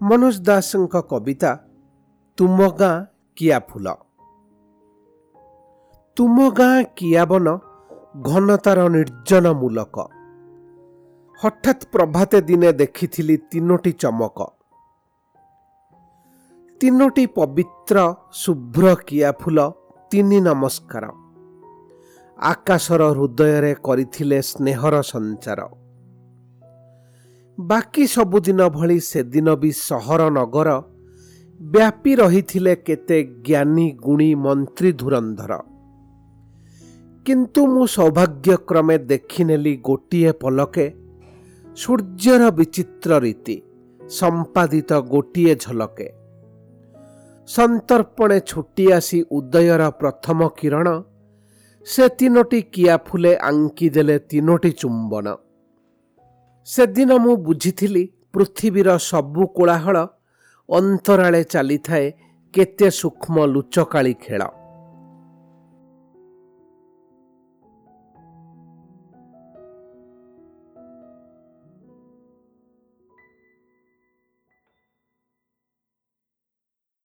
ମନୋଜ ଦାସଙ୍କ କବିତା ତୁମ ଗାଁ କିଆ ଫୁଲ। ତୁମ ଗାଁ କିଆବନ ଘନତାର ନିର୍ଜନ ମୂଲକ। ହଠାତ୍ ପ୍ରଭାତେ ଦିନେ ଦେଖିଥିଲି ତିନୋଟି ଚମକ। ତିନୋଟି ପବିତ୍ର ଶୁଭ୍ର କିଆ ଫୁଲ ତିନି ନମସ୍କାର। ଆକାଶର ହୃଦୟରେ କରିଥିଲେ ସ୍ନେହର ସଞ୍ଚାର। ବାକି ସବୁଦିନ ଭଳି ସେଦିନ ବି ସହର ନଗର ବ୍ୟାପୀ ରହିଥିଲେ କେତେ ଜ୍ଞାନୀ ଗୁଣୀ ମନ୍ତ୍ରୀ ଧୁରନ୍ଧର। କିନ୍ତୁ ମୁଁ ସୌଭାଗ୍ୟକ୍ରମେ ଦେଖିନେଲି ଗୋଟିଏ ପଲକେ ସୂର୍ଯ୍ୟର ବିଚିତ୍ର ରୀତି ସମ୍ପାଦିତ ଗୋଟିଏ ଝଲକେ। ସନ୍ତର୍ପଣେ ଛୁଟି ଆସି ଉଦୟର ପ୍ରଥମ କିରଣ ସେ ତିନୋଟି କିଆ ଫୁଲେ ଆଙ୍କିଦେଲେ ତିନୋଟି ଚୁମ୍ବନ। ସେଦିନ ମୁଁ ବୁଝିଥିଲି ପୃଥିବୀର ସବୁ କୋଳାହଳ ଅନ୍ତରାଳେ ଚାଲିଥାଏ କେତେ ସୂକ୍ଷ୍ମ ଲୁଚକାଳି ଖେଳ।